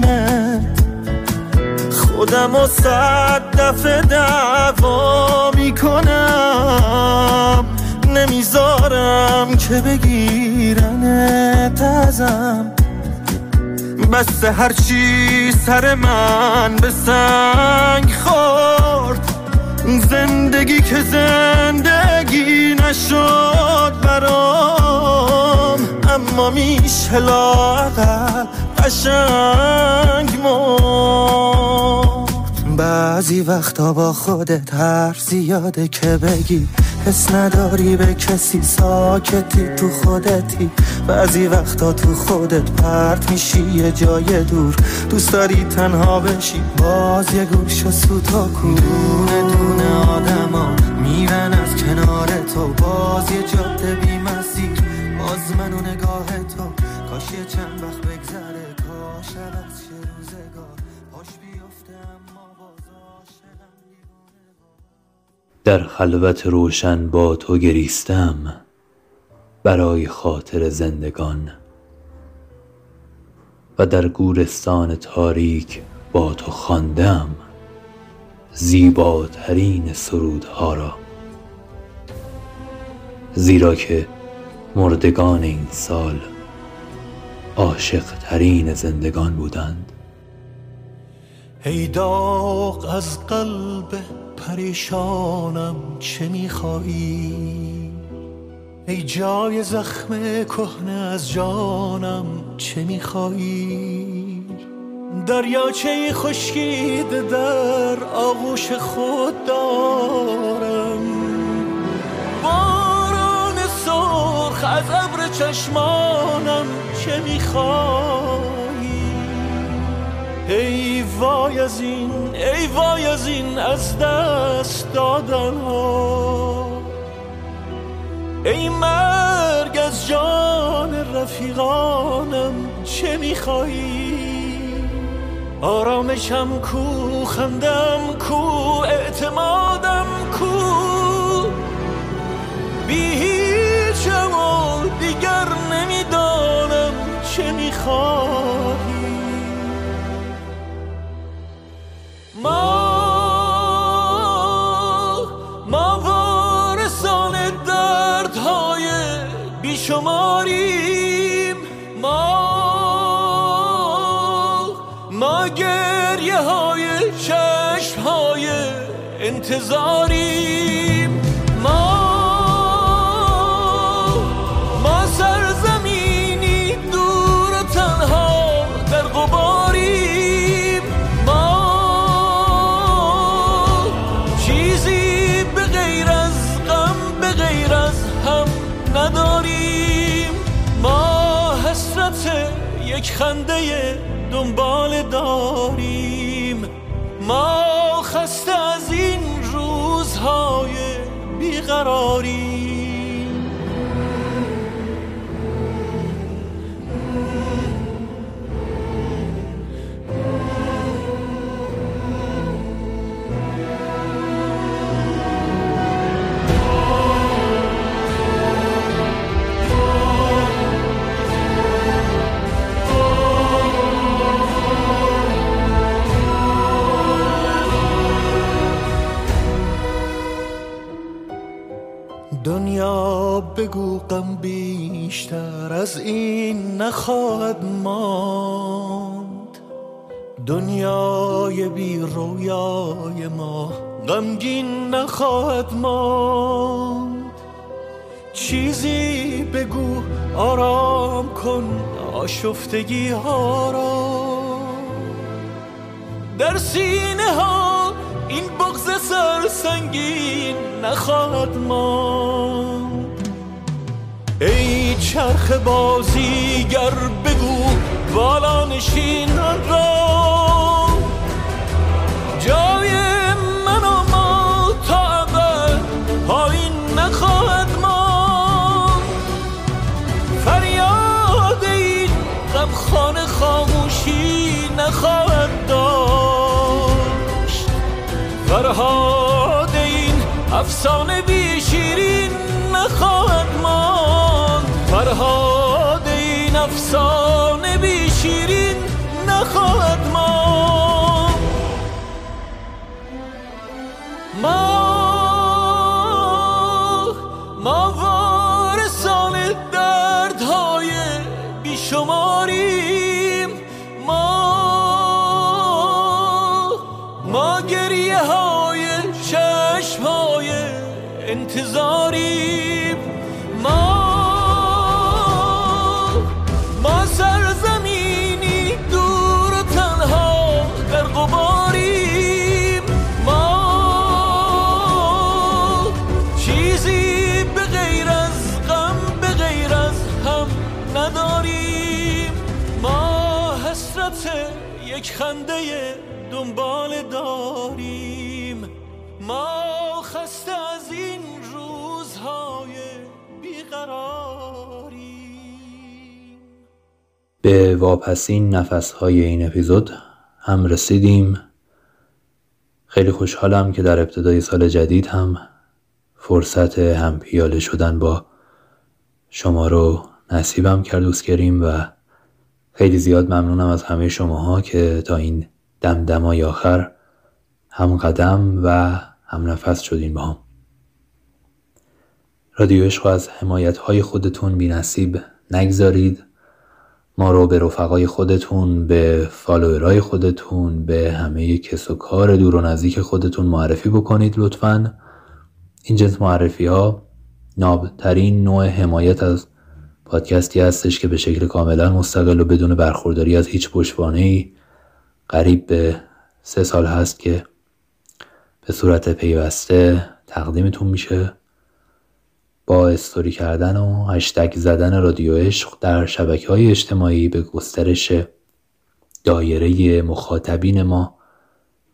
خودم و صد دفعه دعوا می‌کنم. نمی‌ذارم که بگیرنت ازم. بس هرچی سر من به سنگ زندگی که زندگی نشد برام اما میشه لاغل قشنگ بعضی وقتا با خودت حرف زیاده که بگی حس نداری به کسی ساکتی تو خودتی. بعضی وقتا تو خودت پرت میشی یه جای دور. دوست داری تنها بشی باز یه گوش و سوتا کن دونه آدما میرن از کنار تو. باز یه جاده بی مسیر باز من و نگاه تو. کاش یه چند وقت بگذره. کاش از چه روزگار. پاش بیفته اما باز. در خلوت روشن با تو گریستم. برای خاطر زندگان. و در گورستان تاریک با تو خواندم. زیباترین سرودها را. زیرا که مردگان این سال عاشق ترین زندگان بودند. ای داغ از قلب پریشانم چه میخوایی ای جای زخم کهنه از جانم چه میخوایی دریاچه خشکیده در آغوش خود دارم. باران سرخ از ابر چشمانم چه میخوایی؟ ای وای از این ای وای از این از دست دادن ها ای مرگ از جان رفیقانم چه میخوایی؟ آرامشم کو خندم کو اعتمادم کو. بی هیچم و دیگر نمی‌دانم چه میخوایی انتظاریم Արորի بگو غم بیشتر از این نخواهد ماند. دنیای بی رویای ما غمگین نخواهد ماند. چیزی بگو آرام کن آشفتگی ها را. در سینه ها این بغز سرسنگین نخواهد ماند. ای چرخ بازیگر بگو بالا نشینان را. جای من و ما تا ابد پایین نخواهد ماند. فریاد این غمخانه خاموشی نخواهد داشت. فرهاد این افسانه این واپسین نفسهای این اپیزود هم رسیدیم. خیلی خوشحالم که در ابتدای سال جدید هم فرصت هم پیاله شدن با شما رو نصیبم کرد دوست کریم و خیلی زیاد ممنونم از همه شماها که تا این دمدمای آخر هم قدم و هم نفس شدین با هم. رادیو عشق از حمایت های خودتون بی نصیب نگذارید. ما رو به رفقای خودتون به فالوورای خودتون به همه کس و کار دور و نزدیک خودتون معرفی بکنید لطفا. این جنس معرفی ها نابترین نوع حمایت از پادکستی هستش که به شکل کاملا مستقل و بدون برخورداری از هیچ پشتوانه ای قریب به سه سال هست که به صورت پیوسته تقدیمتون میشه. با استوری کردن و هشتگ زدن رادیو عشق در شبکه های اجتماعی به گسترش دایره مخاطبین ما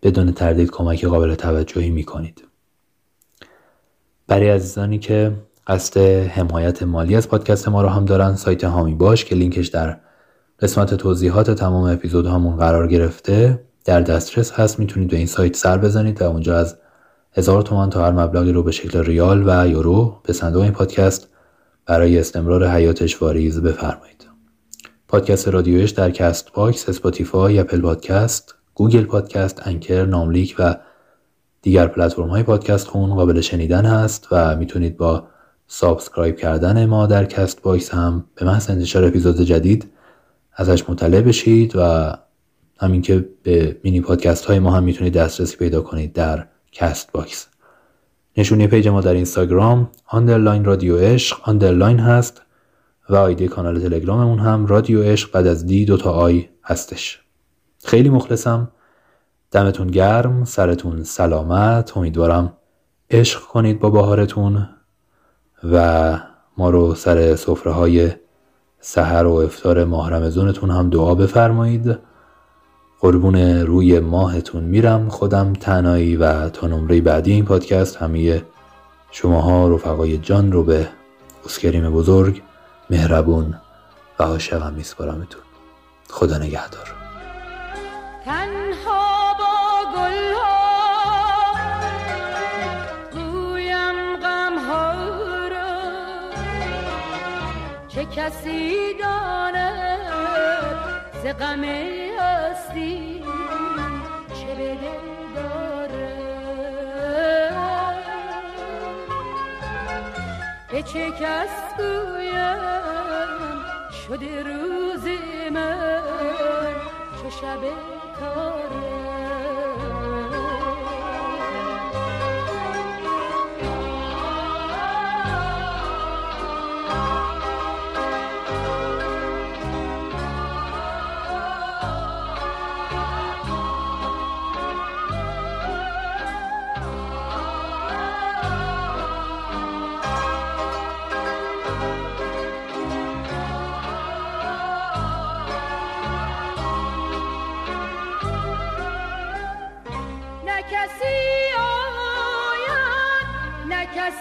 بدون تردید کمک قابل توجهی می‌کنید. برای عزیزانی که قصد حمایت مالی از پادکست ما رو هم دارن سایت هامی باش که لینکش در قسمت توضیحات تمام اپیزود همون قرار گرفته در دسترس هست. می‌تونید به این سایت سر بزنید و اونجا از هزار تومان تا هر مبلغی رو به شکل ریال و یورو به صندوق این پادکست برای استمرار حیاتش واریز بفرمایید. پادکست رادیو عشق در Castbox، Spotify، Apple Podcast، Google Podcast، Anchor، ناملیک و دیگر پلتفرم های پادکست خون قابل شنیدن هست و می‌تونید با subscribe کردن ما در Castbox هم به محض انتشار اپیزود جدید ازش مطلع بشید و همین که به مینی پادکست های ما هم می‌تونید دسترسی پیدا کنید در Castbox نشونی پیج ما در اینستاگرام underline رادیو عشق underline هست و آیدی کانال تلگراممون هم رادیو عشق بعد از D دوتا I هستش. خیلی مخلصم. دمتون گرم سرتون سلامت. امیدوارم عشق کنید با بهارتون و ما رو سر سفره های سحر و افتار ماه رمزونتون هم دعا بفرمایید. قربون روی ماهتون میرم خودم تنهایی و تا نمره بعدی این پادکست همه شماها رفقای جان رو به اسکریم بزرگ مهربون و عاشقم میسپارمتون. خدا نگهدار. تنها با گل گویم ها را. کسی داند ز غم هستی؟ چه به دل داره؟ به چه کس گویم شده روزی من؟ چه شب کاره؟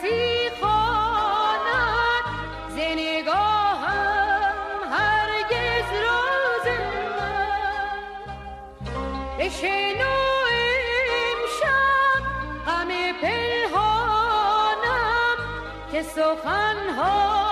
کسی خواند ز هرگز راز من. بشنو امشب غم پنهانم که سخنها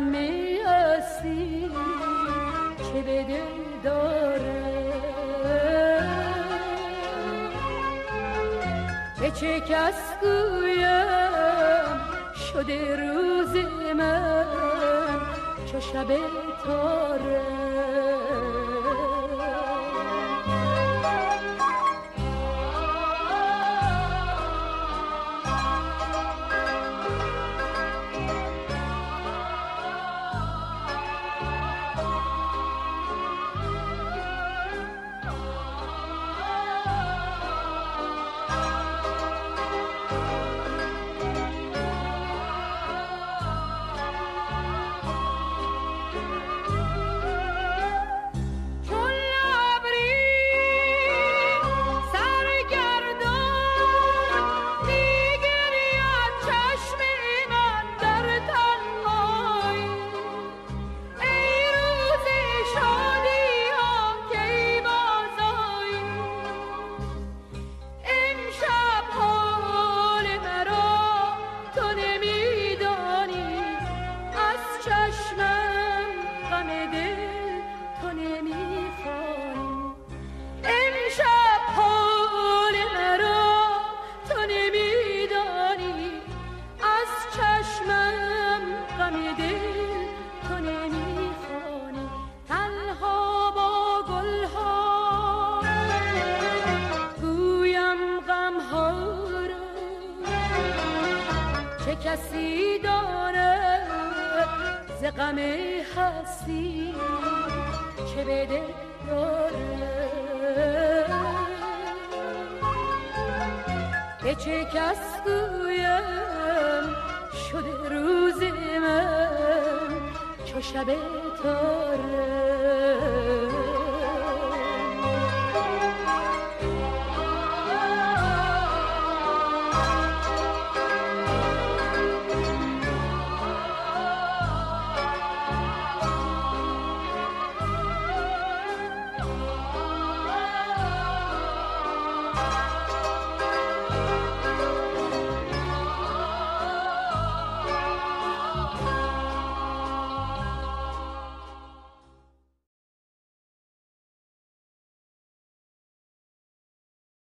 همه اسی که به دل داره. به چه کس گویم شده روز من که شب تاره.